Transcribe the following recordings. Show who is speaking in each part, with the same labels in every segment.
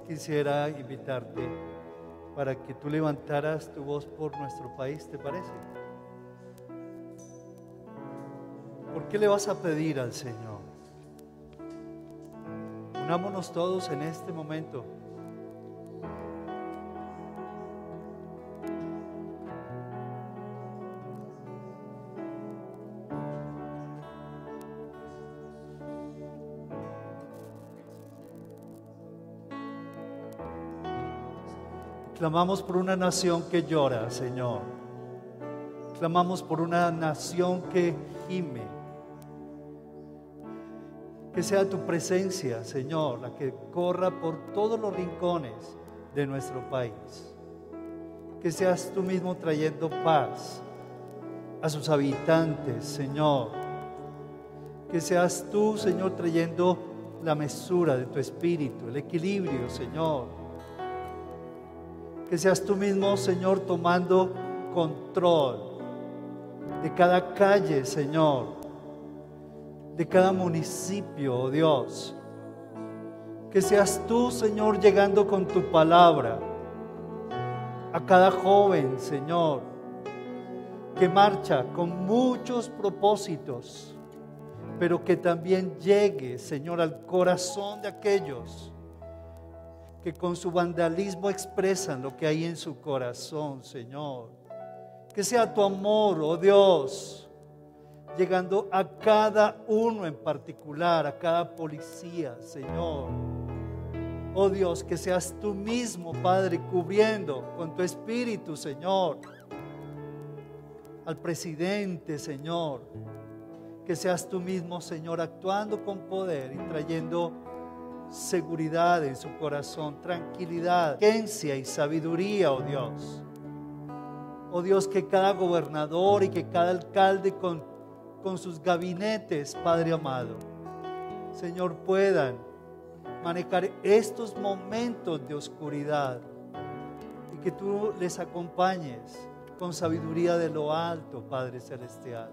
Speaker 1: quisiera invitarte para que tú levantaras tu voz por nuestro país, ¿te parece? ¿Por qué le vas a pedir al Señor? Unámonos todos en este momento. Clamamos por una nación que llora, Señor. Clamamos por una nación que gime. Que sea tu presencia, Señor, la que corra por todos los rincones de nuestro país. Que seas tú mismo trayendo paz a sus habitantes, Señor. Que seas tú, Señor, trayendo la mesura de tu espíritu, el equilibrio, Señor que seas tú mismo, Señor, tomando control de cada calle, Señor, de cada municipio, oh Dios. Que seas tú, Señor, llegando con tu palabra a cada joven, Señor, que marcha con muchos propósitos, pero que también llegue, Señor, al corazón de aquellos que con su vandalismo expresan lo que hay en su corazón, Señor. Que sea tu amor, oh Dios, llegando a cada uno en particular, a cada policía, Señor. Oh Dios, que seas tú mismo, Padre, cubriendo con tu espíritu, Señor, al presidente, Señor. Que seas tú mismo, Señor, actuando con poder y trayendo seguridad en su corazón, tranquilidad, ciencia y sabiduría, oh Dios. Oh Dios, que cada gobernador y que cada alcalde con, con sus gabinetes, Padre amado, Señor, puedan manejar estos momentos de oscuridad y que tú les acompañes con sabiduría de lo alto, Padre Celestial.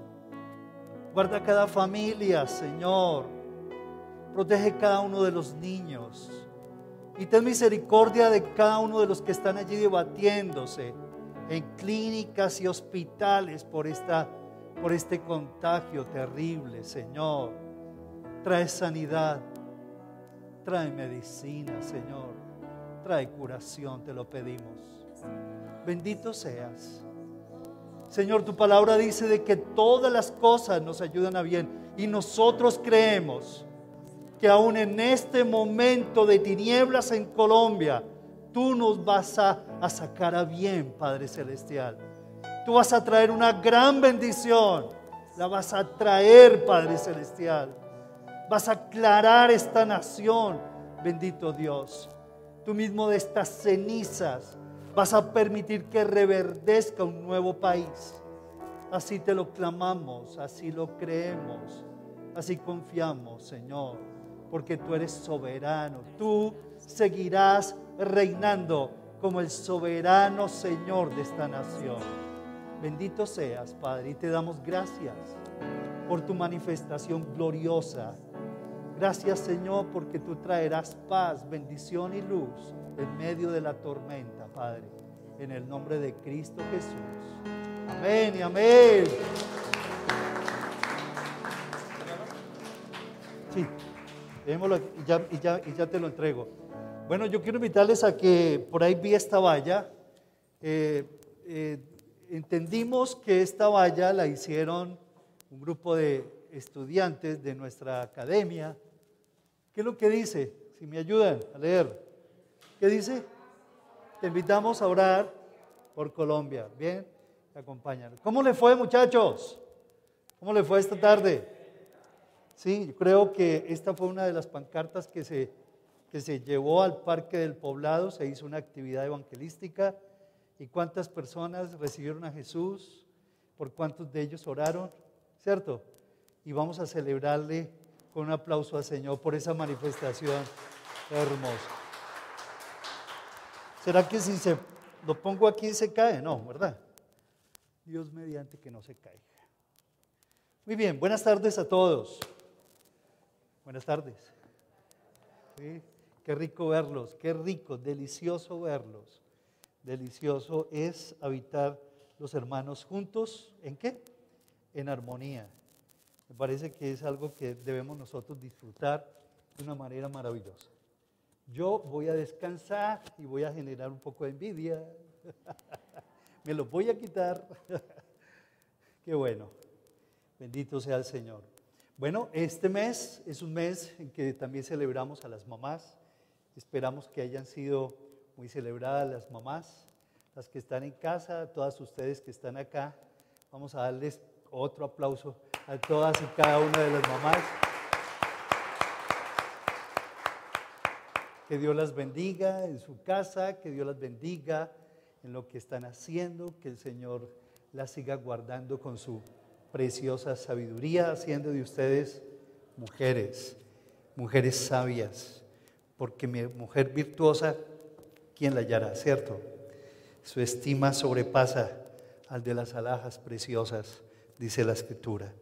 Speaker 1: Guarda cada familia, Señor Protege cada uno de los niños. Y ten misericordia de cada uno de los que están allí debatiéndose en clínicas y hospitales por, esta, por este contagio terrible, Señor. Trae sanidad, trae medicina, Señor. Trae curación, te lo pedimos. Bendito seas. Señor, tu palabra dice de que todas las cosas nos ayudan a bien y nosotros creemos que aún en este momento de tinieblas en Colombia, tú nos vas a, sacar a bien, Padre Celestial. Tú vas a traer una gran bendición. La vas a traer, Padre Celestial. Vas a aclarar esta nación, bendito Dios. Tú mismo de estas cenizas vas a permitir que reverdezca un nuevo país. Así te lo clamamos, así lo creemos, así confiamos, Señor porque tú eres soberano. Tú seguirás reinando como el soberano Señor de esta nación. Bendito seas, Padre, y te damos gracias por tu manifestación gloriosa. Gracias, Señor, porque tú traerás paz, bendición y luz en medio de la tormenta, Padre. En el nombre de Cristo Jesús. Amén y amén. Sí y ya, te lo entrego. Bueno, yo quiero invitarles a que por ahí vi esta valla. Eh, eh, entendimos que esta valla la hicieron un grupo de estudiantes de nuestra academia. ¿Qué es lo que dice? Si me ayudan a leer. ¿Qué dice? Te invitamos a orar por Colombia. Bien, te acompañan. ¿Cómo le fue, muchachos? ¿Cómo le fue esta tarde? Sí, yo creo que esta fue una de las pancartas que se, que se llevó al Parque del Poblado, se hizo una actividad evangelística. ¿Y cuántas personas recibieron a Jesús? ¿Por cuántos de ellos oraron? ¿Cierto? Y vamos a celebrarle con un aplauso al Señor por esa manifestación hermosa. ¿Será que si se lo pongo aquí se cae? No, ¿verdad? Dios mediante que no se caiga. Muy bien, buenas tardes a todos. Buenas tardes. Qué rico verlos, qué rico, delicioso verlos. Delicioso es habitar los hermanos juntos. ¿En qué? En armonía. Me parece que es algo que debemos nosotros disfrutar de una manera maravillosa. Yo voy a descansar y voy a generar un poco de envidia. Me lo voy a quitar. Qué bueno. Bendito sea el Señor. Bueno, este mes es un mes en que también celebramos a las mamás. Esperamos que hayan sido muy celebradas las mamás, las que están en casa, todas ustedes que están acá. Vamos a darles otro aplauso a todas y cada una de las mamás. Que Dios las bendiga en su casa, que Dios las bendiga en lo que están haciendo, que el Señor las siga guardando con su preciosa sabiduría, haciendo de ustedes mujeres, mujeres sabias, porque mi mujer virtuosa, ¿quién la hallará? ¿Cierto? Su estima sobrepasa al de las alhajas preciosas, dice la escritura.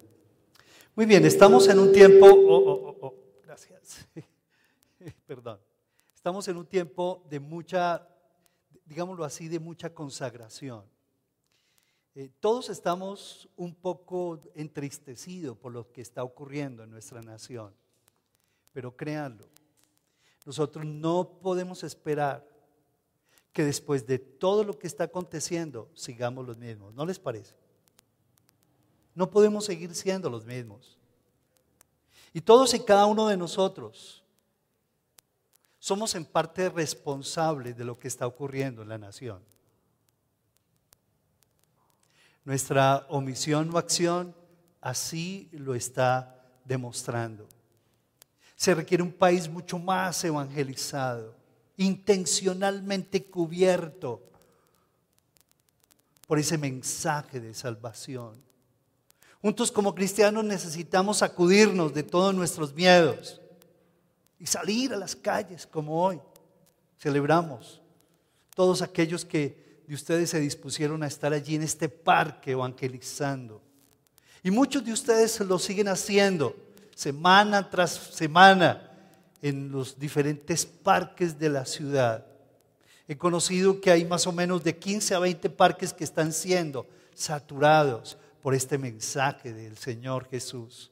Speaker 1: Muy bien, estamos en un tiempo, oh, oh, oh, gracias, perdón, estamos en un tiempo de mucha, digámoslo así, de mucha consagración. Eh, todos estamos un poco entristecidos por lo que está ocurriendo en nuestra nación, pero créanlo, nosotros no podemos esperar que después de todo lo que está aconteciendo sigamos los mismos, ¿no les parece? No podemos seguir siendo los mismos. Y todos y cada uno de nosotros somos en parte responsables de lo que está ocurriendo en la nación. Nuestra omisión o acción así lo está demostrando. Se requiere un país mucho más evangelizado, intencionalmente cubierto por ese mensaje de salvación. Juntos como cristianos necesitamos sacudirnos de todos nuestros miedos y salir a las calles como hoy. Celebramos todos aquellos que de ustedes se dispusieron a estar allí en este parque evangelizando. Y muchos de ustedes lo siguen haciendo semana tras semana en los diferentes parques de la ciudad. He conocido que hay más o menos de 15 a 20 parques que están siendo saturados por este mensaje del Señor Jesús.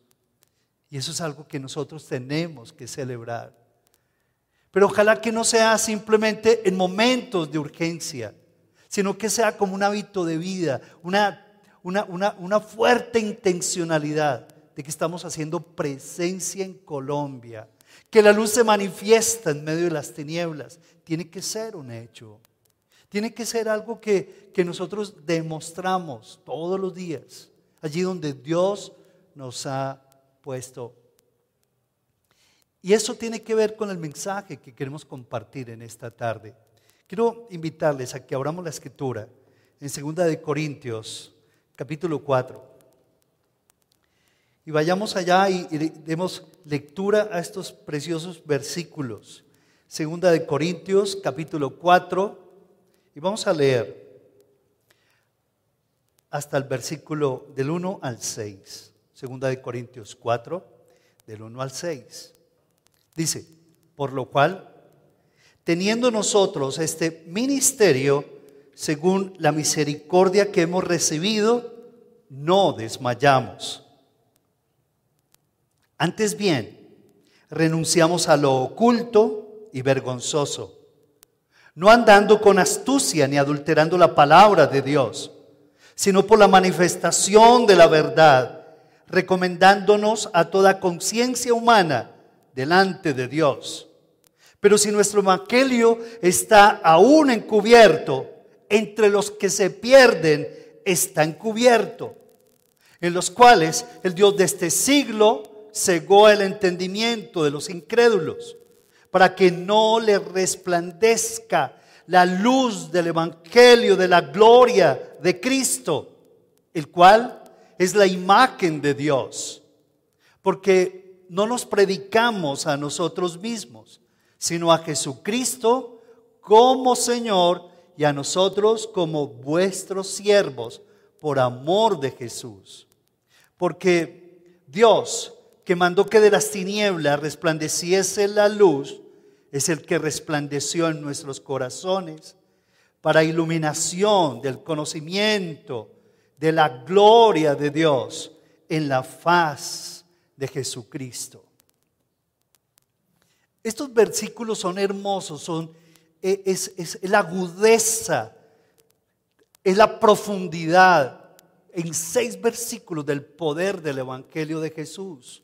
Speaker 1: Y eso es algo que nosotros tenemos que celebrar. Pero ojalá que no sea simplemente en momentos de urgencia, sino que sea como un hábito de vida, una, una, fuerte intencionalidad de que estamos haciendo presencia en Colombia, que la luz se manifiesta en medio de las tinieblas. Tiene que ser un hecho. Tiene que ser algo que, que, nosotros demostramos todos los días, allí donde Dios nos ha puesto. Y eso tiene que ver con el mensaje que queremos compartir en esta tarde. Quiero invitarles a que abramos la escritura en Segunda de Corintios, capítulo 4. Y vayamos allá y, demos lectura a estos preciosos versículos. Segunda de Corintios, capítulo 4, y vamos a leer hasta el versículo del 1 al 6. Segunda de Corintios 4, del 1 al 6. Dice, por lo cual teniendo nosotros este ministerio, según la misericordia que hemos recibido, no desmayamos. Antes bien, renunciamos a lo oculto y vergonzoso, no andando con astucia ni adulterando la palabra de Dios, sino por la manifestación de la verdad, recomendándonos a toda conciencia humana delante de Dios. Pero si nuestro evangelio está aún encubierto, entre los que se pierden está encubierto, en los cuales el Dios de este siglo cegó el entendimiento de los incrédulos, para que no le resplandezca la luz del evangelio de la gloria de Cristo, el cual es la imagen de Dios, porque no nos predicamos a nosotros mismos sino a Jesucristo como Señor y a nosotros como vuestros siervos por amor de Jesús. Porque Dios, que mandó que de las tinieblas resplandeciese la luz, es el que resplandeció en nuestros corazones para iluminación del conocimiento de la gloria de Dios en la faz de Jesucristo. Estos versículos son hermosos, son, e, es, es la agudeza, es la profundidad en seis versículos del poder del Evangelio de Jesús.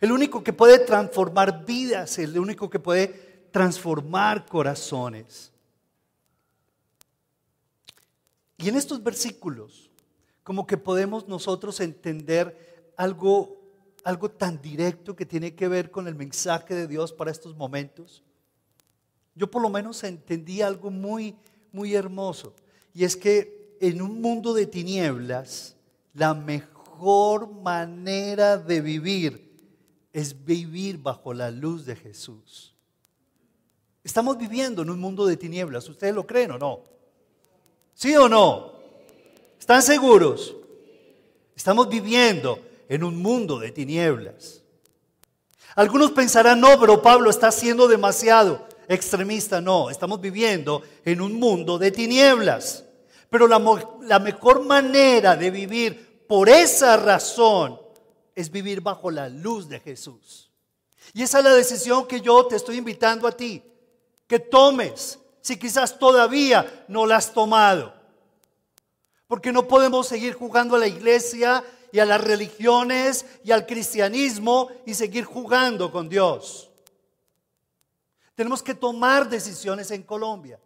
Speaker 1: El único que puede transformar vidas, el único que puede transformar corazones. Y en estos versículos, como que podemos nosotros entender algo, algo tan directo que tiene que ver con el mensaje de Dios para estos momentos. Yo por lo menos entendí algo muy, muy hermoso. Y es que en un mundo de tinieblas, la mejor manera de vivir es vivir bajo la luz de Jesús. Estamos viviendo en un mundo de tinieblas, ¿ustedes lo creen o no? ¿Sí o no? ¿Están seguros? Estamos viviendo en un mundo de tinieblas. Algunos pensarán, no, pero Pablo está siendo demasiado extremista. No, estamos viviendo en un mundo de tinieblas. Pero la, la mejor manera de vivir por esa razón es vivir bajo la luz de Jesús. Y esa es la decisión que yo te estoy invitando a ti, que tomes si quizás todavía no la has tomado. Porque no podemos seguir jugando a la iglesia y a las religiones y al cristianismo y seguir jugando con Dios. Tenemos que tomar decisiones en Colombia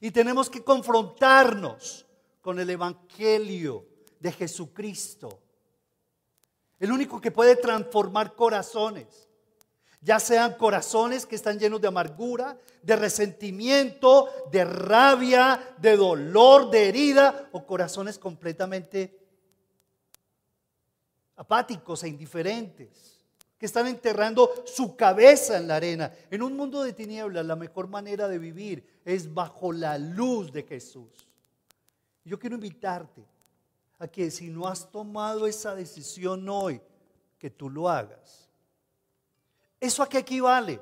Speaker 1: y tenemos que confrontarnos con el Evangelio de Jesucristo. El único que puede transformar corazones ya sean corazones que están llenos de amargura, de resentimiento, de rabia, de dolor, de herida, o corazones completamente apáticos e indiferentes, que están enterrando su cabeza en la arena. En un mundo de tinieblas, la mejor manera de vivir es bajo la luz de Jesús. Yo quiero invitarte a que si no has tomado esa decisión hoy, que tú lo hagas ¿Eso a qué equivale?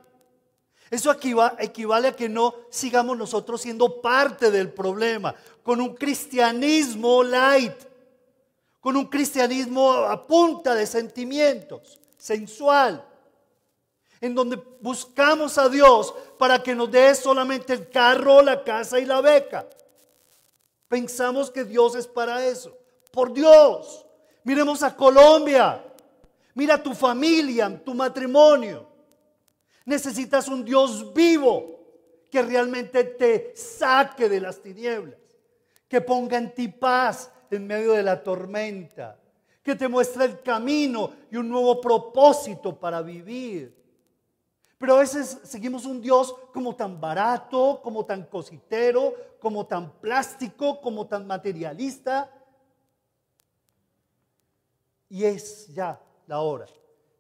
Speaker 1: Eso equivale a que no sigamos nosotros siendo parte del problema, con un cristianismo light, con un cristianismo a punta de sentimientos, sensual, en donde buscamos a Dios para que nos dé solamente el carro, la casa y la beca. Pensamos que Dios es para eso. Por Dios, miremos a Colombia. Mira tu familia, tu matrimonio. Necesitas un Dios vivo que realmente te saque de las tinieblas, que ponga en ti paz en medio de la tormenta, que te muestre el camino y un nuevo propósito para vivir. Pero a veces seguimos un Dios como tan barato, como tan cositero, como tan plástico, como tan materialista. Y es ya la hora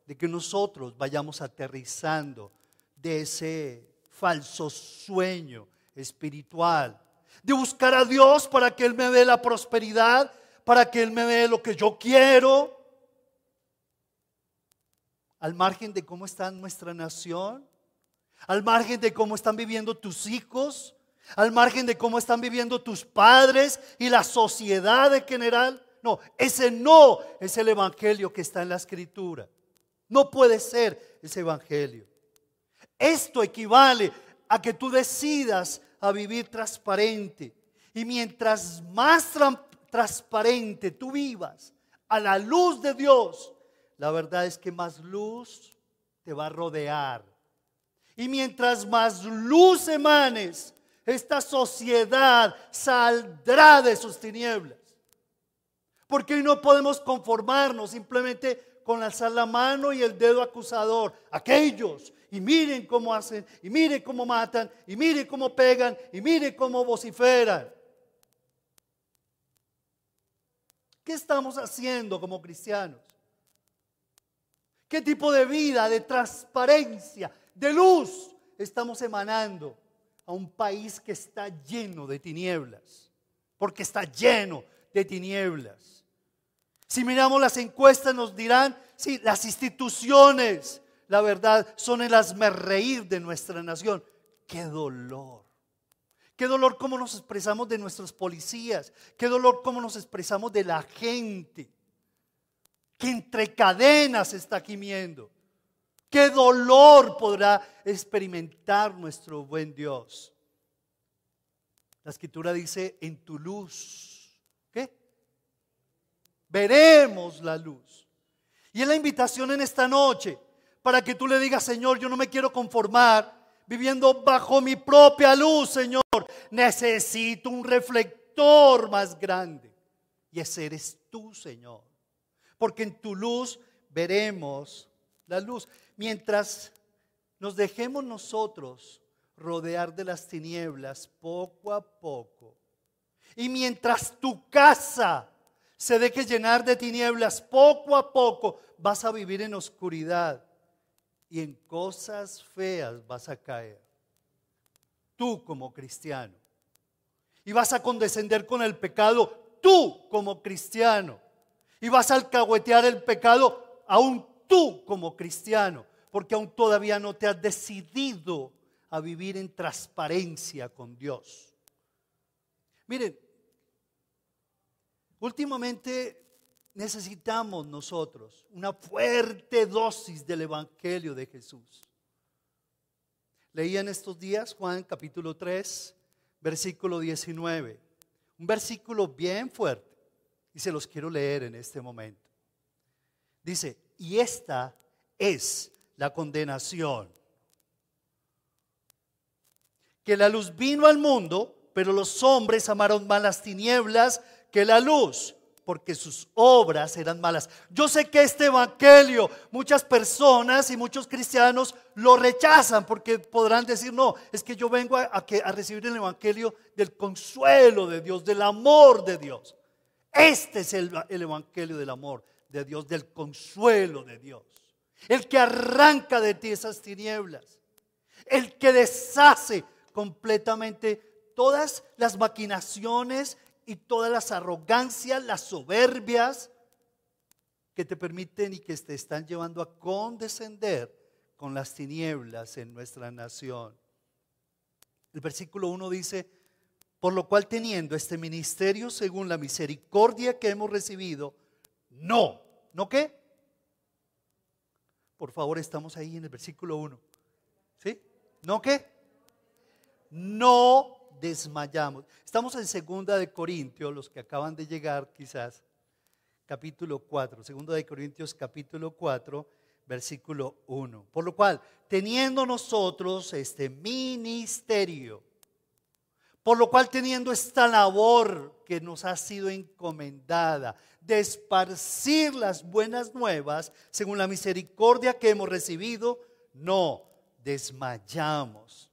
Speaker 1: de que nosotros vayamos aterrizando de ese falso sueño espiritual, de buscar a Dios para que Él me dé la prosperidad, para que Él me dé lo que yo quiero, al margen de cómo está nuestra nación, al margen de cómo están viviendo tus hijos, al margen de cómo están viviendo tus padres y la sociedad en general. No, ese no es el evangelio que está en la escritura. No puede ser ese evangelio. Esto equivale a que tú decidas a vivir transparente. Y mientras más transparente tú vivas a la luz de Dios, la verdad es que más luz te va a rodear. Y mientras más luz emanes, esta sociedad saldrá de sus tinieblas. Porque hoy no podemos conformarnos simplemente con alzar la mano y el dedo acusador. Aquellos, y miren cómo hacen, y miren cómo matan, y miren cómo pegan, y miren cómo vociferan. ¿Qué estamos haciendo como cristianos? ¿Qué tipo de vida, de transparencia, de luz estamos emanando a un país que está lleno de tinieblas? Porque está lleno de tinieblas. Si miramos las encuestas nos dirán, sí, las instituciones la verdad, son el reír de nuestra nación. ¡Qué dolor! Qué dolor cómo nos expresamos de nuestros policías. Qué dolor cómo nos expresamos de la gente que entre cadenas está gimiendo. Qué dolor podrá experimentar nuestro buen Dios. La escritura dice, en tu luz, ¿qué? Veremos la luz. Y es la invitación en esta noche para que tú le digas, Señor, yo no me quiero conformar viviendo bajo mi propia luz, Señor. Necesito un reflector más grande. Y ese eres tú, Señor. Porque en tu luz veremos la luz. Mientras nos dejemos nosotros rodear de las tinieblas poco a poco. Y mientras tu casa se deje llenar de tinieblas poco a poco, vas a vivir en oscuridad y en cosas feas vas a caer. Tú como cristiano. Y vas a condescender con el pecado, tú como cristiano. Y vas a alcahuetear el pecado, aún tú como cristiano, porque aún todavía no te has decidido a vivir en transparencia con Dios. Miren, últimamente necesitamos nosotros una fuerte dosis del Evangelio de Jesús. Leía en estos días Juan capítulo 3, versículo 19, un versículo bien fuerte, y se los quiero leer en este momento. Dice, y esta es la condenación. Que la luz vino al mundo, pero los hombres amaron más las tinieblas que la luz porque sus obras eran malas. Yo sé que este evangelio, muchas personas y muchos cristianos lo rechazan porque podrán decir, no, es que yo vengo a, a, recibir el evangelio del consuelo de Dios, del amor de Dios. Este es el, el evangelio del amor de Dios, del consuelo de Dios. El que arranca de ti esas tinieblas. El que deshace completamente todas las maquinaciones y todas las arrogancias, las soberbias que te permiten y que te están llevando a condescender con las tinieblas en nuestra nación. El versículo 1 dice, por lo cual teniendo este ministerio según la misericordia que hemos recibido, no, ¿no qué? Por favor, estamos ahí en el versículo 1. ¿Sí? ¿No qué? No desmayamos. Estamos en segunda de Corintios, los que acaban de llegar quizás, capítulo 4, segunda de Corintios capítulo 4, versículo 1. Por lo cual, teniendo nosotros este ministerio, por lo cual teniendo esta labor que nos ha sido encomendada de esparcir las buenas nuevas según la misericordia que hemos recibido, no desmayamos.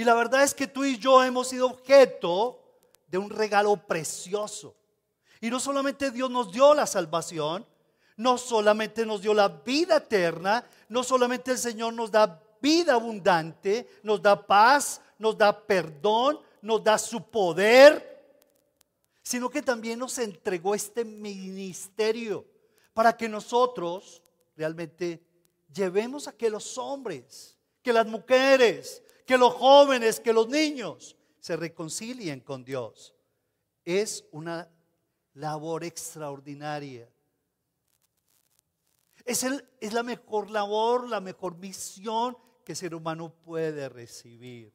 Speaker 1: Y la verdad es que tú y yo hemos sido objeto de un regalo precioso. Y no solamente Dios nos dio la salvación, no solamente nos dio la vida eterna, no solamente el Señor nos da vida abundante, nos da paz, nos da perdón, nos da su poder, sino que también nos entregó este ministerio para que nosotros realmente llevemos a que los hombres, que las mujeres, que los jóvenes, que los niños se reconcilien con Dios. Es una labor extraordinaria. Es, el, es la mejor labor, la mejor misión que el ser humano puede recibir.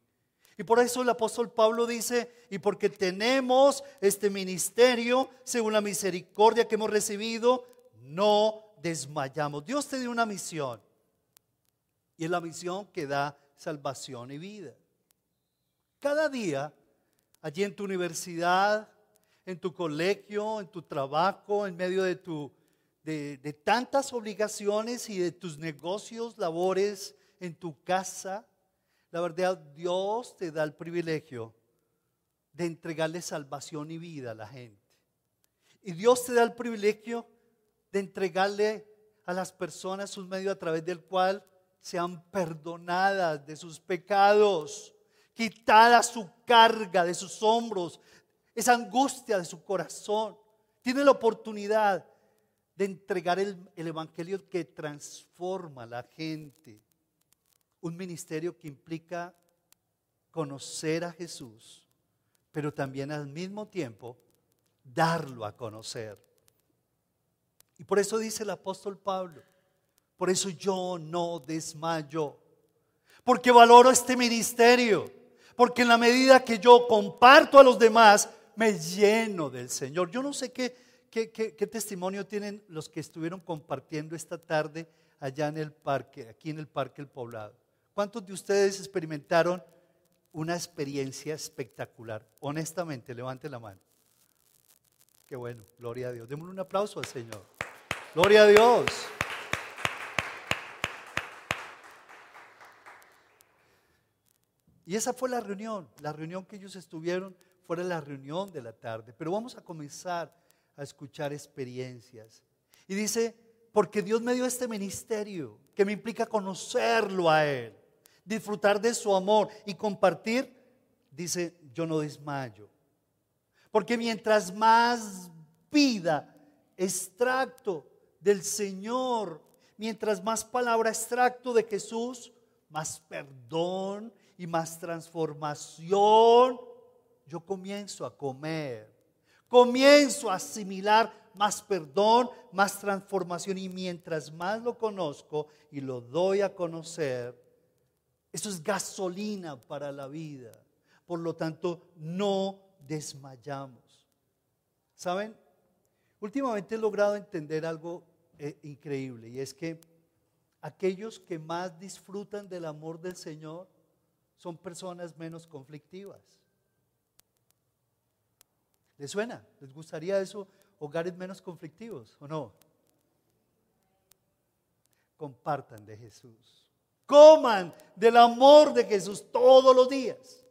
Speaker 1: Y por eso el apóstol Pablo dice, y porque tenemos este ministerio, según la misericordia que hemos recibido, no desmayamos. Dios te dio una misión. Y es la misión que da salvación y vida. Cada día, allí en tu universidad, en tu colegio, en tu trabajo, en medio de, tu, de, de tantas obligaciones y de tus negocios, labores, en tu casa, la verdad, Dios te da el privilegio de entregarle salvación y vida a la gente. Y Dios te da el privilegio de entregarle a las personas un medio a través del cual sean perdonadas de sus pecados, quitada su carga de sus hombros, esa angustia de su corazón. Tiene la oportunidad de entregar el, el Evangelio que transforma a la gente. Un ministerio que implica conocer a Jesús, pero también al mismo tiempo darlo a conocer. Y por eso dice el apóstol Pablo, por eso yo no desmayo, porque valoro este ministerio, porque en la medida que yo comparto a los demás, me lleno del Señor. Yo no sé qué, qué, qué, testimonio tienen los que estuvieron compartiendo esta tarde allá en el parque, aquí en el Parque El Poblado. ¿Cuántos de ustedes experimentaron una experiencia espectacular? Honestamente, levante la mano. Qué bueno, gloria a Dios. Démosle un aplauso al Señor. Gloria a Dios. Y esa fue la reunión, la reunión que ellos estuvieron fuera la reunión de la tarde. Pero vamos a comenzar a escuchar experiencias. Y dice, porque Dios me dio este ministerio que me implica conocerlo a Él, disfrutar de su amor y compartir, dice, yo no desmayo. Porque mientras más vida, extracto del Señor, mientras más palabra extracto de Jesús, más perdón y más transformación, yo comienzo a comer, comienzo a asimilar más perdón, más transformación y mientras más lo conozco y lo doy a conocer, eso es gasolina para la vida. Por lo tanto, no desmayamos. ¿Saben? Últimamente he logrado entender algo eh, increíble y es que aquellos que más disfrutan del amor del Señor son personas menos conflictivas. ¿Les suena? ¿Les gustaría eso? Hogares menos conflictivos o no? Compartan de Jesús. Coman del amor de Jesús todos los días.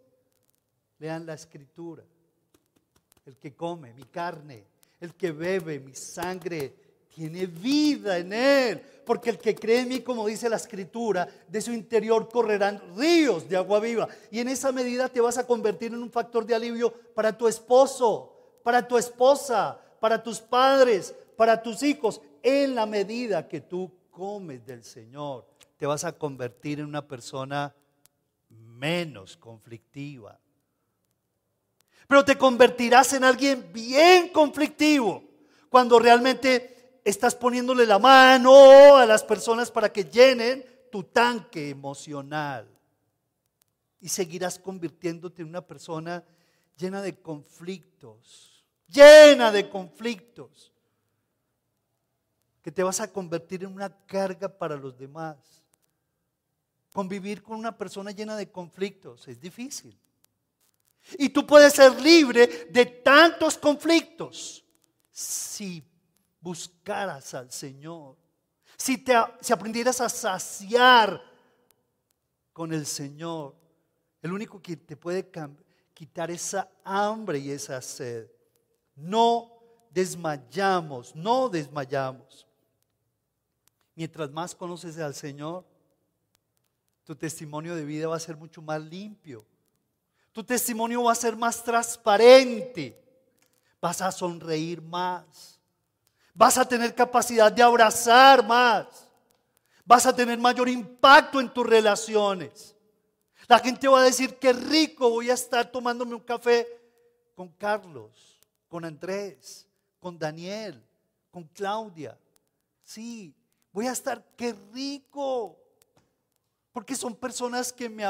Speaker 1: Lean la escritura. El que come mi carne, el que bebe mi sangre, tiene vida en él. Porque el que cree en mí, como dice la escritura, de su interior correrán ríos de agua viva. Y en esa medida te vas a convertir en un factor de alivio para tu esposo, para tu esposa, para tus padres, para tus hijos. En la medida que tú comes del Señor, te vas a convertir en una persona menos conflictiva. Pero te convertirás en alguien bien conflictivo cuando realmente estás poniéndole la mano a las personas para que llenen tu tanque emocional. Y seguirás convirtiéndote en una persona llena de conflictos, llena de conflictos, que te vas a convertir en una carga para los demás. Convivir con una persona llena de conflictos es difícil. Y tú puedes ser libre de tantos conflictos si buscaras al Señor, si, te, si aprendieras a saciar con el Señor, el único que te puede quitar esa hambre y esa sed. No desmayamos, no desmayamos. Mientras más conoces al Señor, tu testimonio de vida va a ser mucho más limpio. Tu testimonio va a ser más transparente. Vas a sonreír más. Vas a tener capacidad de abrazar más. Vas a tener mayor impacto en tus relaciones. La gente va a decir, qué rico voy a estar tomándome un café con Carlos, con Andrés, con Daniel, con Claudia. Sí, voy a estar, qué rico. Porque son personas que me,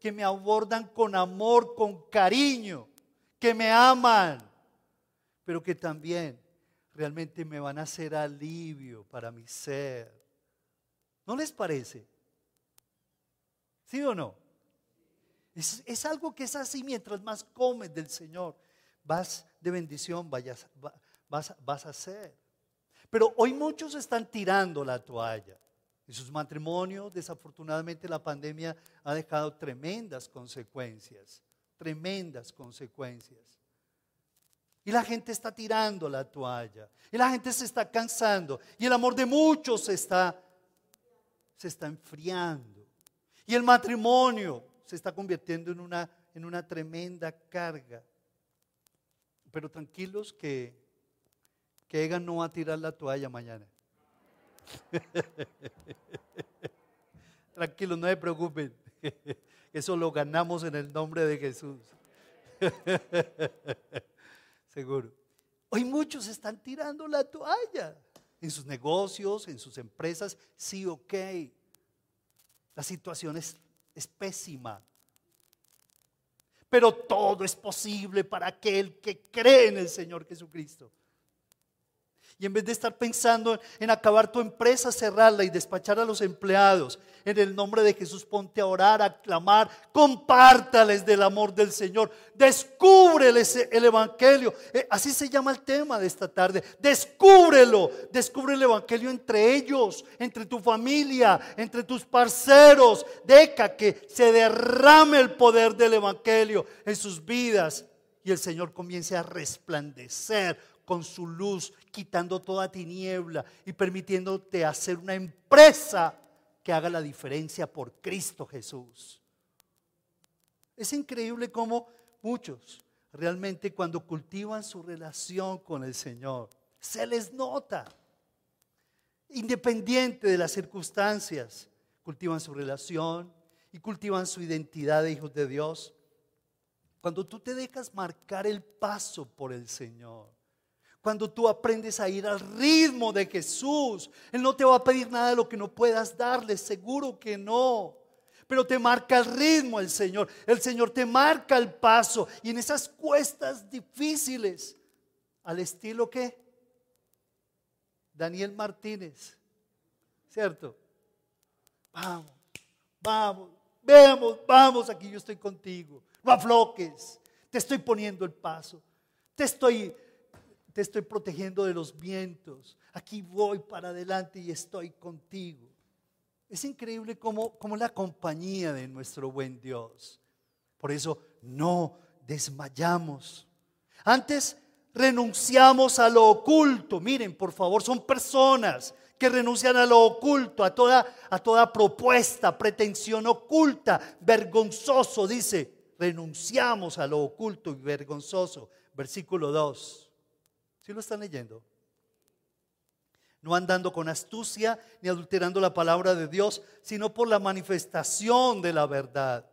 Speaker 1: que me abordan con amor, con cariño, que me aman, pero que también realmente me van a hacer alivio para mi ser. ¿No les parece? ¿Sí o no? Es, algo que es así mientras más comes del Señor, vas de bendición, vayas, vas, vas a hacer. Pero hoy muchos están tirando la toalla. En sus matrimonios, desafortunadamente, la pandemia ha dejado tremendas consecuencias, tremendas consecuencias. Y la gente está tirando la toalla. Y la gente se está cansando. Y el amor de muchos se está, se está enfriando. Y el matrimonio se está convirtiendo en una, en una tremenda carga. Pero tranquilos que que Egan no va a tirar la toalla mañana. Tranquilo, no se preocupen. Eso lo ganamos en el nombre de Jesús. Hoy muchos están tirando la toalla en sus negocios, en sus empresas. Sí, ok. La situación es, es pésima. Pero todo es posible para aquel que cree en el Señor Jesucristo. Y en vez de estar pensando en acabar tu empresa, cerrarla y despachar a los empleados, en el nombre de Jesús ponte a orar, a clamar, compártales del amor del Señor, descúbreles el Evangelio. Eh, así se llama el tema de esta tarde. Descúbrelo, descubre el Evangelio entre ellos, entre tu familia, entre tus parceros. Deja que se derrame el poder del Evangelio en sus vidas y el Señor comience a resplandecer con su luz, quitando toda tiniebla y permitiéndote hacer una empresa que haga la diferencia por Cristo Jesús. Es increíble cómo muchos realmente cuando cultivan su relación con el Señor, se les nota, independiente de las circunstancias, cultivan su relación y cultivan su identidad de hijos de Dios. Cuando tú te dejas marcar el paso por el Señor, cuando tú aprendes a ir al ritmo de Jesús, Él no te va a pedir nada de lo que no puedas darle, seguro que no. Pero te marca el ritmo el Señor. El Señor te marca el paso. Y en esas cuestas difíciles, al estilo que Daniel Martínez, ¿cierto? Vamos, vamos, vemos, vamos, aquí yo estoy contigo. No afloques, te estoy poniendo el paso. Te estoy te estoy protegiendo de los vientos. Aquí voy para adelante y estoy contigo. Es increíble como, como la compañía de nuestro buen Dios. Por eso no desmayamos. Antes renunciamos a lo oculto. Miren, por favor, son personas que renuncian a lo oculto, a toda, a toda propuesta, pretensión oculta, vergonzoso, dice, renunciamos a lo oculto y vergonzoso. Versículo 2 lo están leyendo? No andando con astucia ni adulterando la palabra de Dios, sino por la manifestación de la verdad.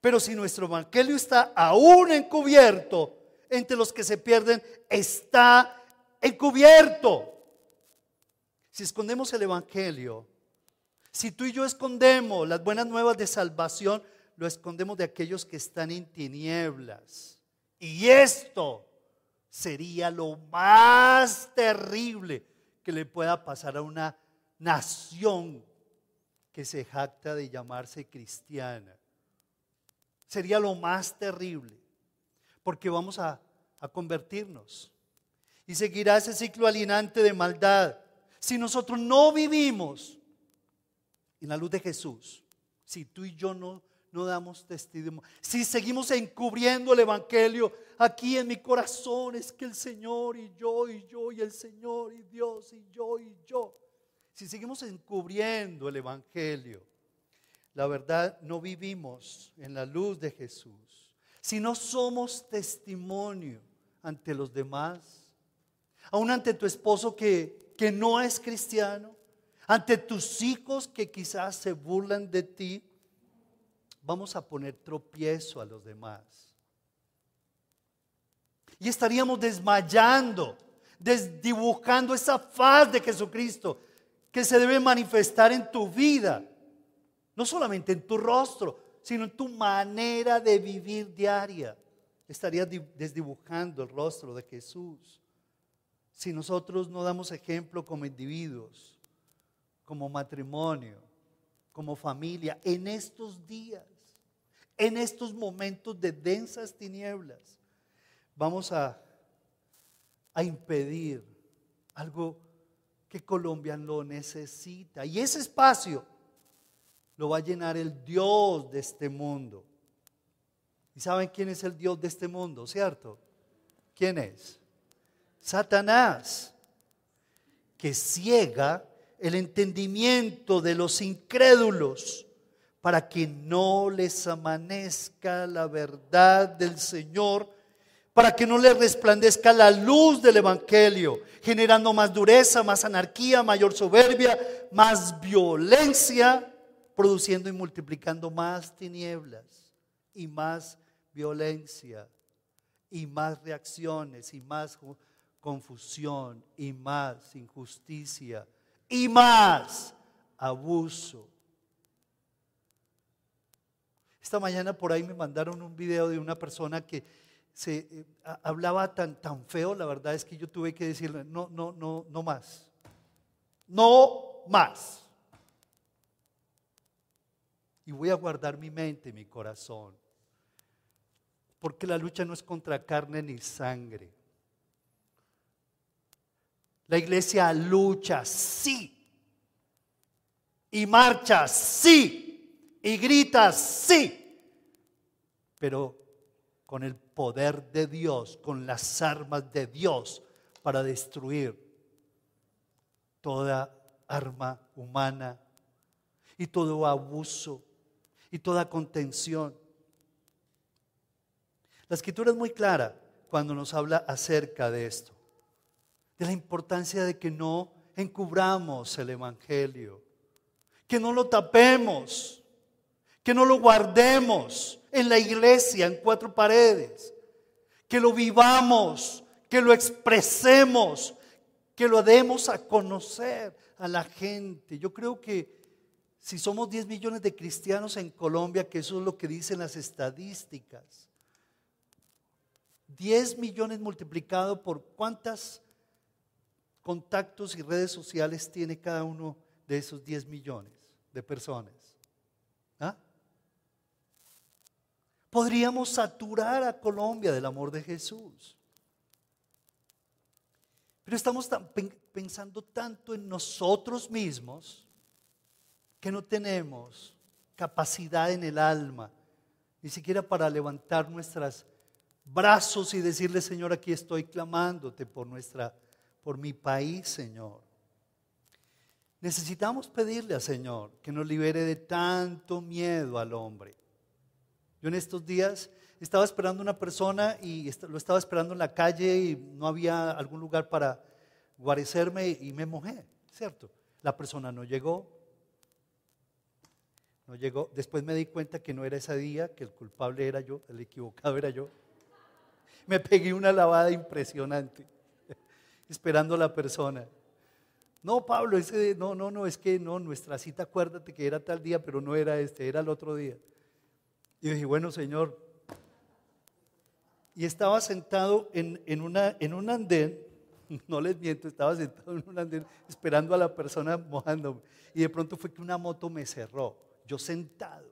Speaker 1: Pero si nuestro evangelio está aún encubierto, entre los que se pierden está encubierto. Si escondemos el evangelio, si tú y yo escondemos las buenas nuevas de salvación, lo escondemos de aquellos que están en tinieblas. Y esto sería lo más terrible que le pueda pasar a una nación que se jacta de llamarse cristiana. Sería lo más terrible, porque vamos a, a convertirnos y seguirá ese ciclo alienante de maldad. Si nosotros no vivimos en la luz de Jesús, si tú y yo no no damos testimonio. Si seguimos encubriendo el Evangelio aquí en mi corazón, es que el Señor y yo y yo y el Señor y Dios y yo y yo. Si seguimos encubriendo el Evangelio, la verdad no vivimos en la luz de Jesús. Si no somos testimonio ante los demás, aún ante tu esposo que, que no es cristiano, ante tus hijos que quizás se burlan de ti, vamos a poner tropiezo a los demás. Y estaríamos desmayando, desdibujando esa faz de Jesucristo que se debe manifestar en tu vida, no solamente en tu rostro, sino en tu manera de vivir diaria. Estarías desdibujando el rostro de Jesús. Si nosotros no damos ejemplo como individuos, como matrimonio, como familia, en estos días, en estos momentos de densas tinieblas, vamos a, impedir algo que Colombia lo necesita. Y ese espacio lo va a llenar el Dios de este mundo. ¿Y saben quién es el Dios de este mundo, cierto? ¿Quién es? Satanás, que ciega el entendimiento de los incrédulos para que no les amanezca la verdad del Señor, para que no le resplandezca la luz del Evangelio, generando más dureza, más anarquía, mayor soberbia, más violencia, produciendo y multiplicando más tinieblas y más violencia y más reacciones y más confusión y más injusticia y más abuso. Esta mañana por ahí me mandaron un video de una persona que se eh, hablaba tan, tan feo, la verdad es que yo tuve que decirle, no, no, no, no más. No más. Y voy a guardar mi mente, mi corazón. Porque la lucha no es contra carne ni sangre. La iglesia lucha, sí. Y marcha, sí. Y grita, sí. Pero con el poder de Dios, con las armas de Dios para destruir toda arma humana y todo abuso y toda contención. La escritura es muy clara cuando nos habla acerca de esto de la importancia de que no encubramos el Evangelio, que no lo tapemos, que no lo guardemos en la iglesia, en cuatro paredes, que lo vivamos, que lo expresemos, que lo demos a conocer a la gente. Yo creo que si somos 10 millones de cristianos en Colombia, que eso es lo que dicen las estadísticas, 10 millones multiplicado por cuántas contactos y redes sociales tiene cada uno de esos 10 millones de personas? ¿Ah? Podríamos saturar a Colombia del amor de Jesús. Pero estamos pensando tanto en nosotros mismos que no tenemos capacidad en el alma, ni siquiera para levantar nuestros brazos y decirle, Señor, aquí estoy clamándote por nuestra por mi país, Señor. Necesitamos pedirle al Señor que nos libere de tanto miedo al hombre. Yo en estos días estaba esperando una persona y lo estaba esperando en la calle y no había algún lugar para guarecerme y me mojé, ¿cierto? La persona no llegó. No llegó. Después me di cuenta que no era ese día, que el culpable era yo, el equivocado era yo. Me pegué una lavada impresionante esperando a la persona. No, Pablo, ese, no, no, no, es que no, nuestra cita, acuérdate que era tal día, pero no era este, era el otro día. Y dije, bueno, Señor. Y estaba sentado en, en, una, en un andén, no les miento, estaba sentado en un andén esperando a la persona mojándome. Y de pronto fue que una moto me cerró, yo sentado,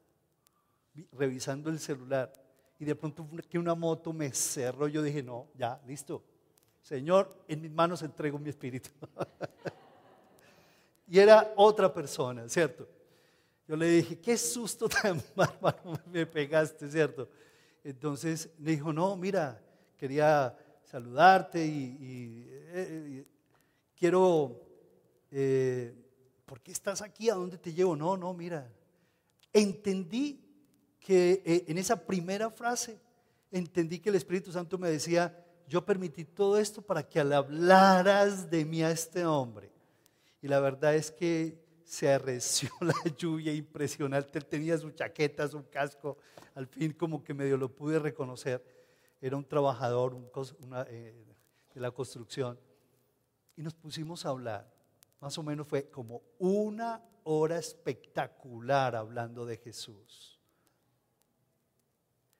Speaker 1: revisando el celular. Y de pronto fue que una moto me cerró, yo dije, no, ya, listo, Señor, en mis manos entrego mi espíritu. y era otra persona, ¿cierto? Yo le dije, qué susto tan bárbaro me pegaste, ¿cierto? Entonces me dijo, no, mira, quería saludarte y, eh, quiero, eh, ¿por qué estás aquí? ¿A dónde te llevo? No, no, mira. Entendí que eh, en esa primera frase, entendí que el Espíritu Santo me decía, yo permití todo esto para que al hablaras de mí a este hombre. Y la verdad es que se arreció la lluvia impresionante. Él tenía su chaqueta, su casco. Al fin como que medio lo pude reconocer. Era un trabajador eh, de la construcción. Y nos pusimos a hablar. Más o menos fue como una hora espectacular hablando de Jesús.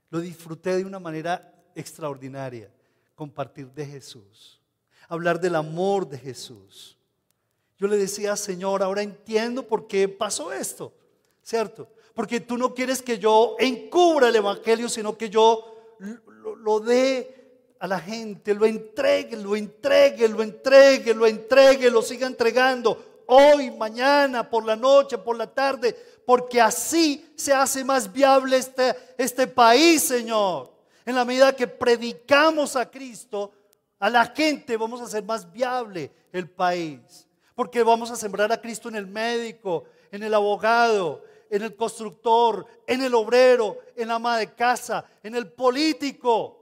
Speaker 1: Lo disfruté de una manera extraordinaria compartir de Jesús, hablar del amor de Jesús. Yo le decía, Señor, ahora entiendo por qué pasó esto, ¿cierto? Porque tú no quieres que yo encubra el Evangelio, sino que yo lo, dé a la gente, lo entregue, lo entregue, lo entregue, lo entregue, lo siga entregando hoy, mañana, por la noche, por la tarde, porque así se hace más viable este, este país, Señor. En la medida que predicamos a Cristo, a la gente vamos a hacer más viable el país. Porque vamos a sembrar a Cristo en el médico, en el abogado, en el constructor, en el obrero, en la ama de casa, en el político.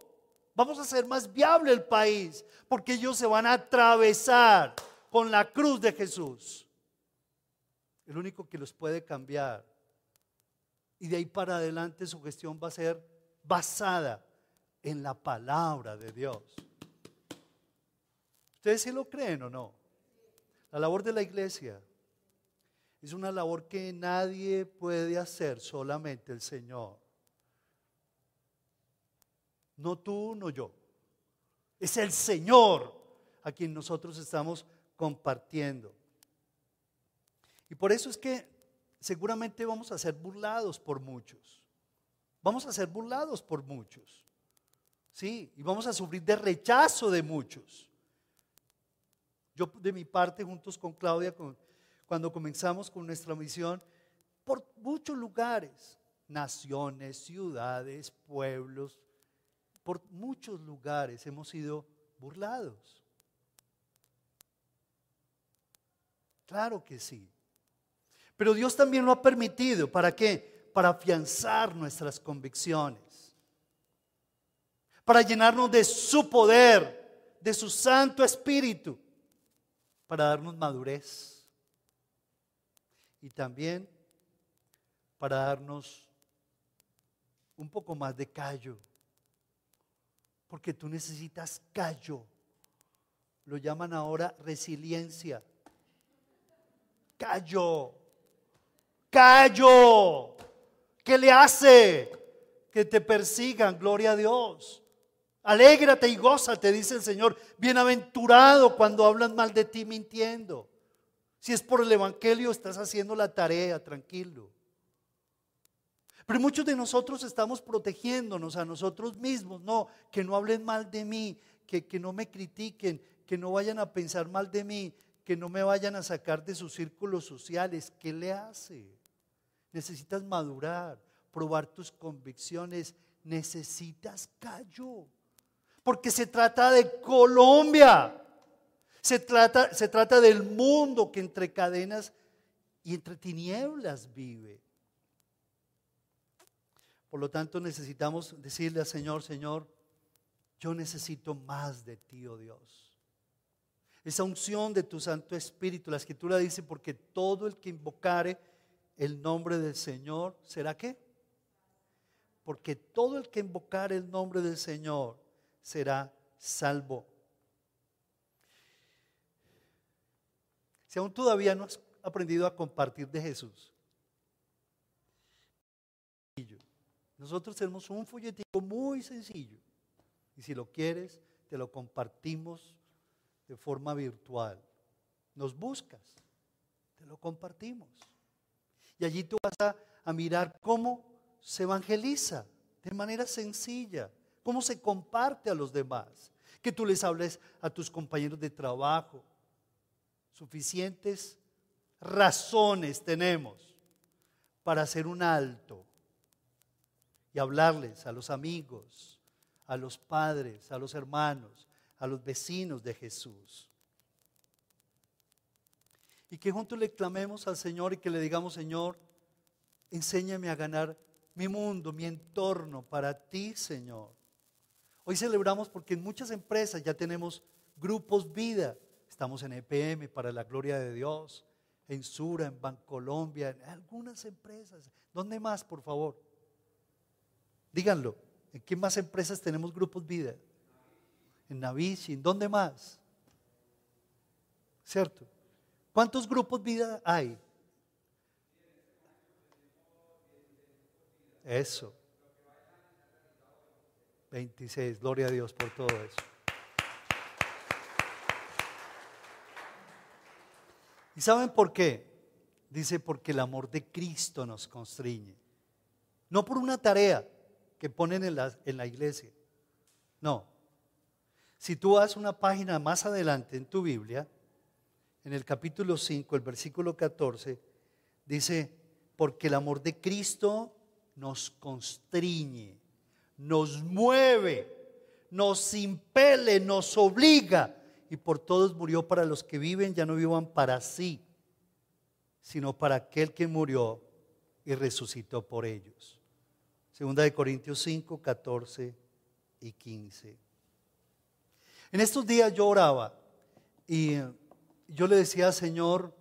Speaker 1: Vamos a hacer más viable el país porque ellos se van a atravesar con la cruz de Jesús. El único que los puede cambiar. Y de ahí para adelante su gestión va a ser basada en la palabra de Dios. ¿Ustedes sí lo creen o no? La labor de la iglesia es una labor que nadie puede hacer, solamente el Señor. No tú, no yo. Es el Señor a quien nosotros estamos compartiendo. Y por eso es que seguramente vamos a ser burlados por muchos. Vamos a ser burlados por muchos. Sí, y vamos a sufrir de rechazo de muchos. Yo de mi parte, juntos con Claudia, cuando comenzamos con nuestra misión, por muchos lugares, naciones, ciudades, pueblos, por muchos lugares hemos sido burlados. Claro que sí. Pero Dios también lo ha permitido. ¿Para qué? Para afianzar nuestras convicciones. Para llenarnos de su poder, de su Santo Espíritu. Para darnos madurez. Y también para darnos un poco más de callo porque tú necesitas callo. Lo llaman ahora resiliencia. Callo. Callo. ¿Qué le hace? Que te persigan, gloria a Dios. Alégrate y goza, te dice el Señor. Bienaventurado cuando hablan mal de ti mintiendo. Si es por el Evangelio, estás haciendo la tarea, tranquilo. Pero muchos de nosotros estamos protegiéndonos a nosotros mismos. No, que no hablen mal de mí, que, que no me critiquen, que no vayan a pensar mal de mí, que no me vayan a sacar de sus círculos sociales. ¿Qué le hace? Necesitas madurar, probar tus convicciones. Necesitas callo. Porque se trata de Colombia. Se trata, se trata del mundo que entre cadenas y entre tinieblas vive. Por lo tanto, necesitamos decirle al Señor, Señor, yo necesito más de ti, oh Dios. Esa unción de tu Santo Espíritu, la Escritura dice, porque todo el que invocare el nombre del Señor, ¿será qué? Porque todo el que invocare el nombre del Señor será salvo. Si aún todavía no has aprendido a compartir de Jesús, Nosotros tenemos un folletito muy sencillo y si lo quieres, te lo compartimos de forma virtual. Nos buscas, te lo compartimos. Y allí tú vas a, a mirar cómo se evangeliza de manera sencilla, cómo se comparte a los demás, que tú les hables a tus compañeros de trabajo. Suficientes razones tenemos para hacer un alto y hablarles a los amigos, a los padres, a los hermanos, a los vecinos de Jesús. Y que juntos le clamemos al Señor y que le digamos, Señor, enséñame a ganar mi mundo, mi entorno para ti, Señor. Hoy celebramos porque en muchas empresas ya tenemos grupos vida. Estamos en EPM para la gloria de Dios, en Sura, en Bancolombia, en algunas empresas. ¿Dónde más, por favor? Díganlo. ¿En qué más empresas tenemos grupos vida? En Navici, ¿en dónde más? ¿Cierto? ¿Cuántos grupos vida hay? Eso. 26, gloria a Dios por todo eso. ¿Y saben por qué? Dice porque el amor de Cristo nos constriñe. No por una tarea, que ponen en la, en la iglesia. No. Si tú vas una página más adelante en tu Biblia, en el capítulo 5, el versículo 14, dice, porque el amor de Cristo nos constriñe, nos mueve, nos impele, nos obliga, y por todos murió para los que viven, ya no vivan para sí, sino para aquel que murió y resucitó por ellos. Segunda de Corintios 5, 14 y 15. En estos días yo oraba y yo le decía, Señor,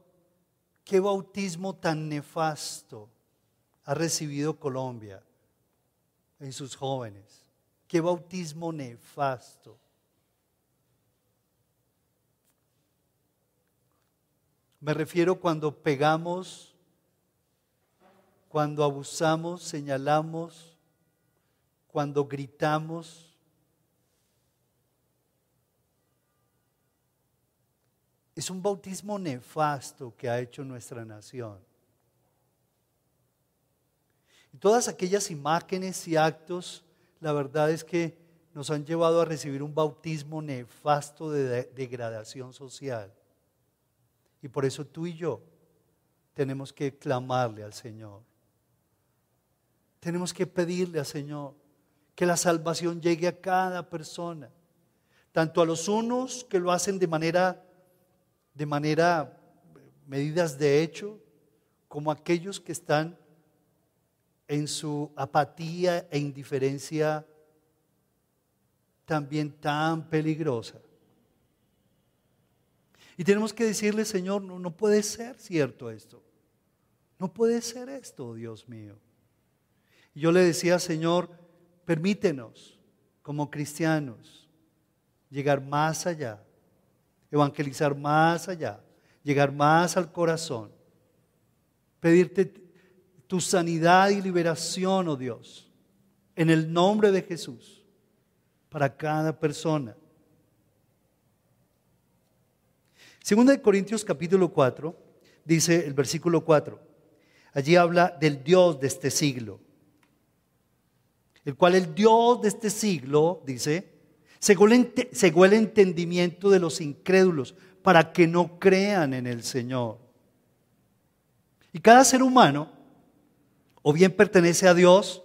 Speaker 1: qué bautismo tan nefasto ha recibido Colombia en sus jóvenes. Qué bautismo nefasto. Me refiero cuando pegamos, cuando abusamos, señalamos, cuando gritamos. Es un bautismo nefasto que ha hecho nuestra nación. Y todas aquellas imágenes y actos, la verdad es que nos han llevado a recibir un bautismo nefasto de degradación social. Y por eso tú y yo tenemos que clamarle al Señor. Tenemos que pedirle al Señor que la salvación llegue a cada persona, tanto a los unos que lo hacen de manera de manera medidas de hecho, como aquellos que están en su apatía e indiferencia también tan peligrosa. Y tenemos que decirle, Señor, no, no puede ser cierto esto. No puede ser esto, Dios mío. Y yo le decía, Señor, permítenos como cristianos llegar más allá, evangelizar más allá, llegar más al corazón, pedirte tu sanidad y liberación, oh Dios, en el nombre de Jesús, para cada persona. Segunda de Corintios capítulo 4, dice el versículo 4. Allí habla del Dios de este siglo. El cual el Dios de este siglo, dice, según el entendimiento de los incrédulos, para que no crean en el Señor. Y cada ser humano o bien pertenece a Dios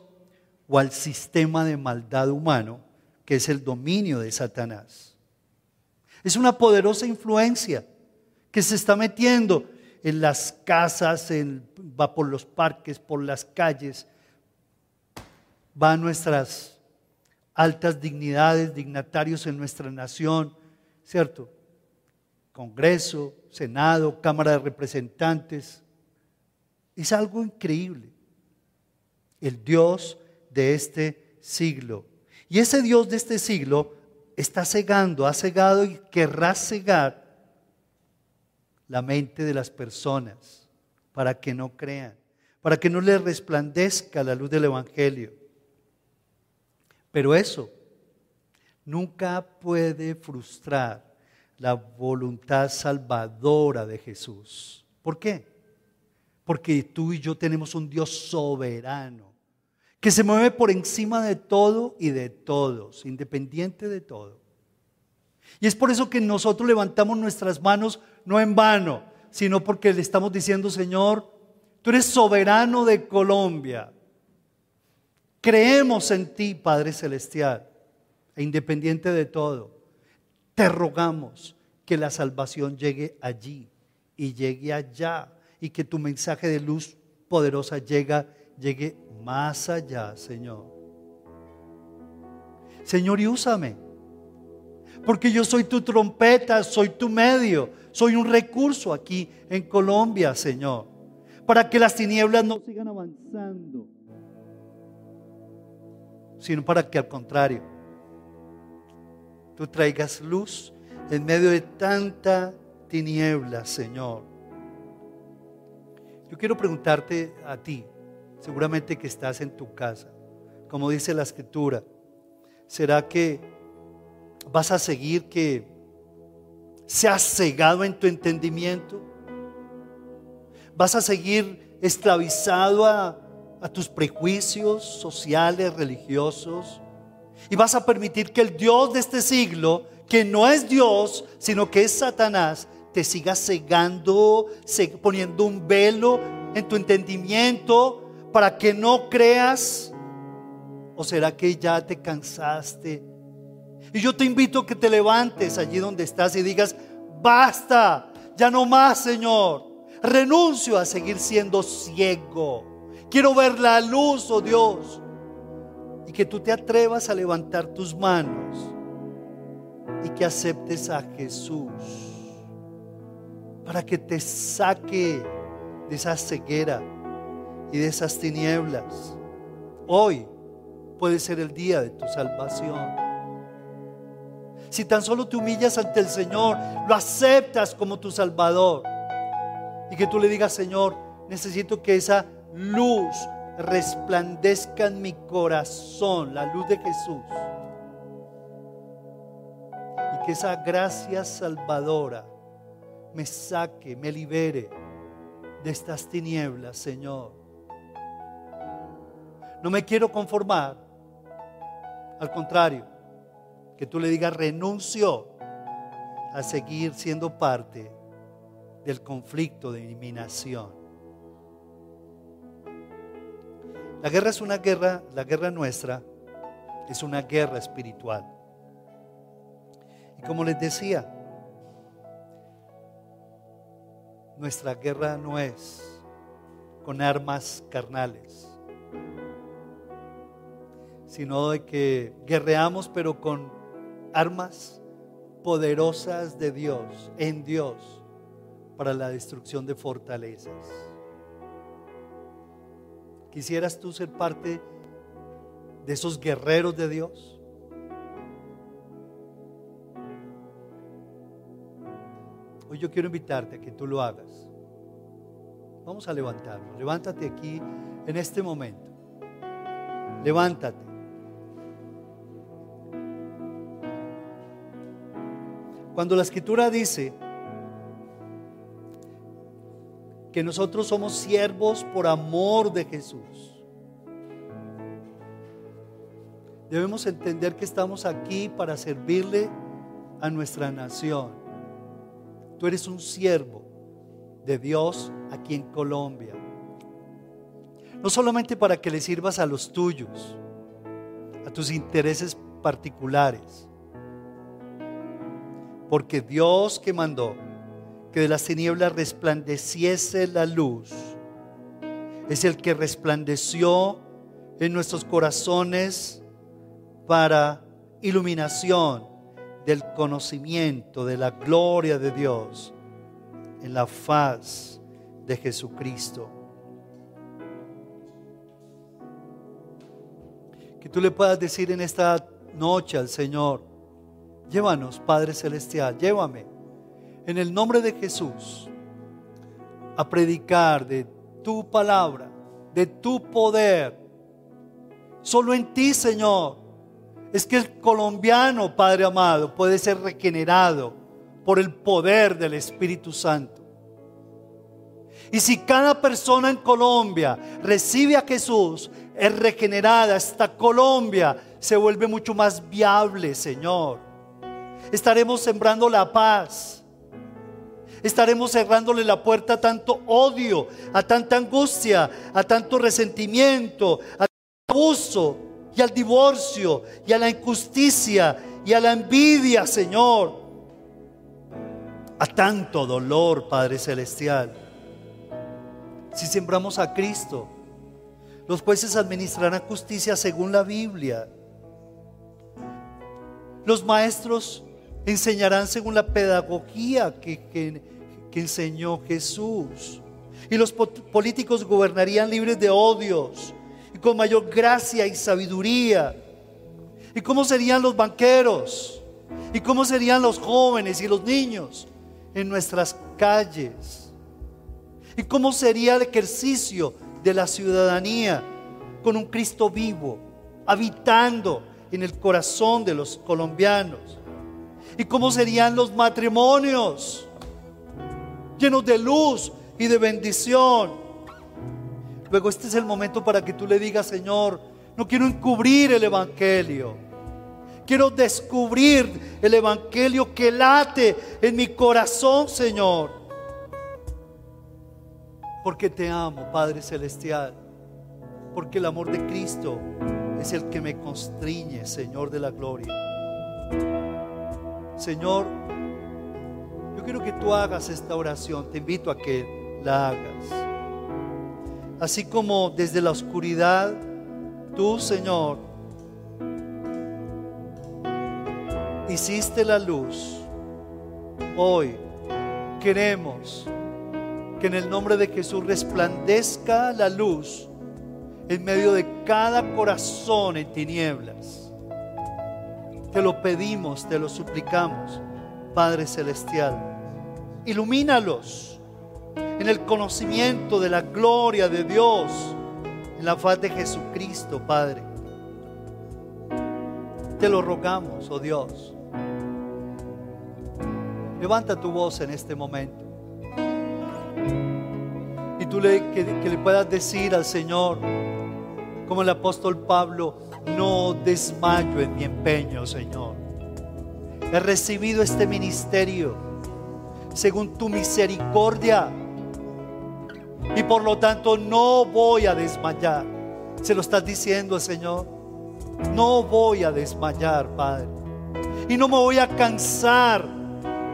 Speaker 1: o al sistema de maldad humano, que es el dominio de Satanás. Es una poderosa influencia que se está metiendo en las casas, va por los parques, por las calles, va a nuestras altas dignidades, dignatarios en nuestra nación, ¿cierto? Congreso, Senado, Cámara de Representantes. Es algo increíble. El Dios de este siglo. Y ese Dios de este siglo está cegando, ha cegado y querrá cegar la mente de las personas para que no crean, para que no les resplandezca la luz del Evangelio. Pero eso nunca puede frustrar la voluntad salvadora de Jesús. ¿Por qué? Porque tú y yo tenemos un Dios soberano que se mueve por encima de todo y de todos, independiente de todo. Y es por eso que nosotros levantamos nuestras manos no en vano, sino porque le estamos diciendo, Señor, tú eres soberano de Colombia. Creemos en ti, Padre Celestial, e independiente de todo, te rogamos que la salvación llegue allí y llegue allá y que tu mensaje de luz poderosa llegue, llegue más allá, Señor. Señor, y úsame. Porque yo soy tu trompeta, soy tu medio, soy un recurso aquí en Colombia, Señor. Para que las tinieblas no sigan avanzando, sino para que al contrario, tú traigas luz en medio de tanta tiniebla, Señor. Yo quiero preguntarte a ti, seguramente que estás en tu casa, como dice la escritura, ¿será que vas a seguir que seas cegado en tu entendimiento? ¿Vas a seguir esclavizado a, a tus prejuicios sociales, religiosos? ¿Y vas a permitir que el Dios de este siglo, que no es Dios, sino que es Satanás, te siga cegando, poniendo un velo en tu entendimiento para que no creas? ¿O será que ya te cansaste? Y yo te invito a que te levantes allí donde estás y digas, basta, ya no más, Señor. Renuncio a seguir siendo ciego. Quiero ver la luz, oh Dios. Y que tú te atrevas a levantar tus manos y que aceptes a Jesús para que te saque de esa ceguera y de esas tinieblas. Hoy puede ser el día de tu salvación. Si tan solo te humillas ante el Señor, lo aceptas como tu Salvador y que tú le digas, Señor, necesito que esa luz resplandezca en mi corazón, la luz de Jesús. Y que esa gracia salvadora me saque, me libere de estas tinieblas, Señor. No me quiero conformar. Al contrario, que tú le digas renuncio a seguir siendo parte del conflicto de eliminación. La guerra es una guerra, la guerra nuestra es una guerra espiritual. Y como les decía, nuestra guerra no es con armas carnales, sino de que guerreamos pero con armas poderosas de Dios, en Dios, para la destrucción de fortalezas. ¿Quisieras tú ser parte de esos guerreros de Dios? Hoy yo quiero invitarte a que tú lo hagas. Vamos a levantarnos. Levántate aquí en este momento. Levántate. Cuando la escritura dice que nosotros somos siervos por amor de Jesús. Debemos entender que estamos aquí para servirle a nuestra nación. Tú eres un siervo de Dios aquí en Colombia. No solamente para que le sirvas a los tuyos, a tus intereses particulares, porque Dios que mandó que de las tinieblas resplandeciese la luz. Es el que resplandeció en nuestros corazones para iluminación del conocimiento de la gloria de Dios en la faz de Jesucristo. Que tú le puedas decir en esta noche al Señor, llévanos, Padre Celestial, llévame en el nombre de Jesús a predicar de tu palabra, de tu poder. Solo en ti, Señor, es que el colombiano, Padre amado, puede ser regenerado por el poder del Espíritu Santo. Y si cada persona en Colombia recibe a Jesús, es regenerada, esta Colombia se vuelve mucho más viable, Señor. Estaremos sembrando la paz estaremos cerrándole la puerta a tanto odio, a tanta angustia, a tanto resentimiento, a abuso y al divorcio y a la injusticia y a la envidia, Señor. A tanto dolor, Padre Celestial. Si sembramos a Cristo, los jueces administrarán justicia según la Biblia. Los maestros enseñarán según la pedagogía que, que, que enseñó Jesús. Y los políticos gobernarían libres de odios y con mayor gracia y sabiduría. ¿Y cómo serían los banqueros? ¿Y cómo serían los jóvenes y los niños en nuestras calles? ¿Y cómo sería el ejercicio de la ciudadanía con un Cristo vivo, habitando en el corazón de los colombianos? ¿Y cómo serían los matrimonios? llenos de luz y de bendición. Luego este es el momento para que tú le digas, Señor, no quiero encubrir el Evangelio. Quiero descubrir el Evangelio que late en mi corazón, Señor. Porque te amo, Padre Celestial. Porque el amor de Cristo es el que me constriñe, Señor de la gloria. Señor, quiero que tú hagas esta oración. Te invito a que la hagas. Así como desde la oscuridad, tú, Señor, hiciste la luz, hoy queremos que en el nombre de Jesús resplandezca la luz en medio de cada corazón en tinieblas. Te lo pedimos, te lo suplicamos, Padre Celestial. Ilumínalos en el conocimiento de la gloria de Dios, en la faz de Jesucristo, Padre. Te lo rogamos, oh Dios. Levanta tu voz en este momento. Y tú le, que, que le puedas decir al Señor, como el apóstol Pablo, no desmayo en mi empeño, Señor. He recibido este ministerio según tu misericordia y por lo tanto no voy a desmayar. Se lo estás diciendo, Señor. No voy a desmayar, Padre. Y no me voy a cansar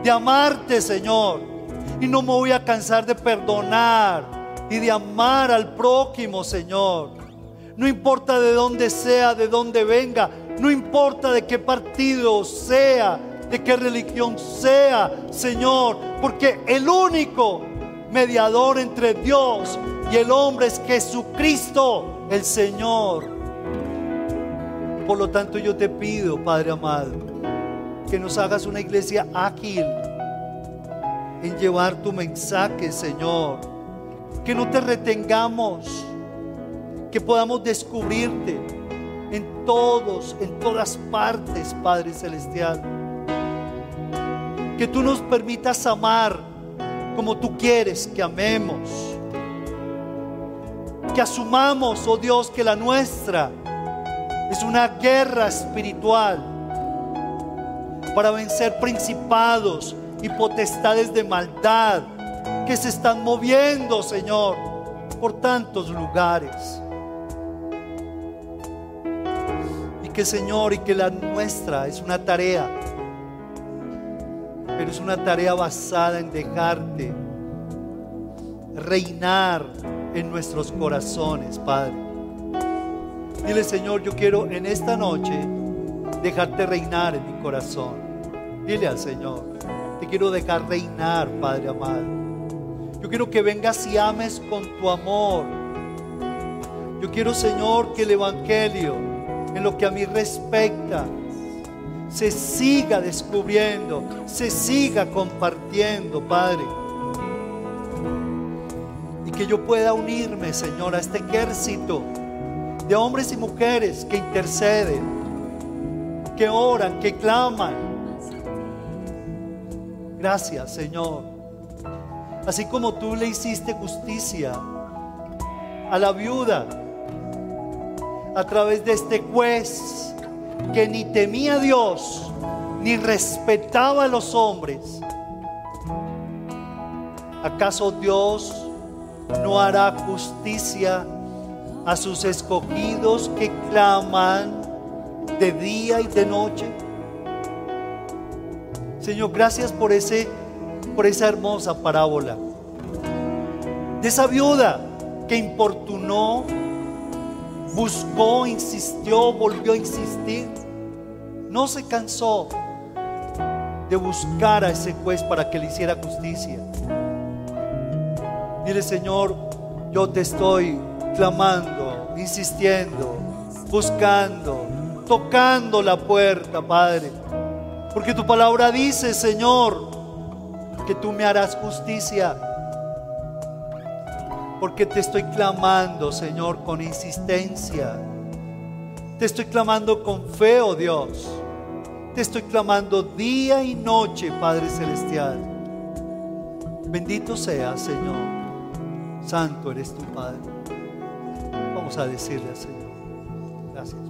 Speaker 1: de amarte, Señor. Y no me voy a cansar de perdonar y de amar al prójimo, Señor. No importa de dónde sea, de dónde venga. No importa de qué partido sea, de qué religión sea, Señor. Porque el único mediador entre Dios y el hombre es Jesucristo, el Señor. Por lo tanto yo te pido, Padre amado, que nos hagas una iglesia ágil en llevar tu mensaje, Señor. Que no te retengamos, que podamos descubrirte en todos, en todas partes, Padre Celestial. Que tú nos permitas amar como tú quieres que amemos. Que asumamos, oh Dios, que la nuestra es una guerra espiritual para vencer principados y potestades de maldad que se están moviendo, Señor, por tantos lugares. Señor, y que la nuestra es una tarea pero es una tarea basada en dejarte reinar en nuestros corazones, Padre. Dile, Señor, yo quiero en esta noche dejarte reinar en mi corazón. Dile al Señor, te quiero dejar reinar, Padre amado. Yo quiero que vengas y ames con tu amor. Yo quiero, Señor, que el Evangelio, en lo que a mí respecta, se siga descubriendo, se siga compartiendo, Padre. Y que yo pueda unirme, Señor, a este ejército de hombres y mujeres que interceden, que oran, que claman. Gracias, Señor. Así como tú le hiciste justicia a la viuda a través de este juez que ni temía a Dios, ni respetaba a los hombres, ¿acaso Dios no hará justicia a sus escogidos que claman de día y de noche? Señor, gracias por ese por esa hermosa parábola de esa viuda que importunó buscó, insistió, volvió a insistir. No se cansó de buscar a ese juez para que le hiciera justicia. Dile, Señor, yo te estoy clamando, insistiendo, buscando, tocando la puerta, Padre. Porque tu palabra dice, Señor, que tú me harás justicia porque te estoy clamando, Señor, con insistencia. Te estoy clamando con fe, oh Dios. Te estoy clamando día y noche, Padre Celestial. Bendito sea, Señor. Santo eres tu Padre. Vamos a decirle al Señor. Gracias.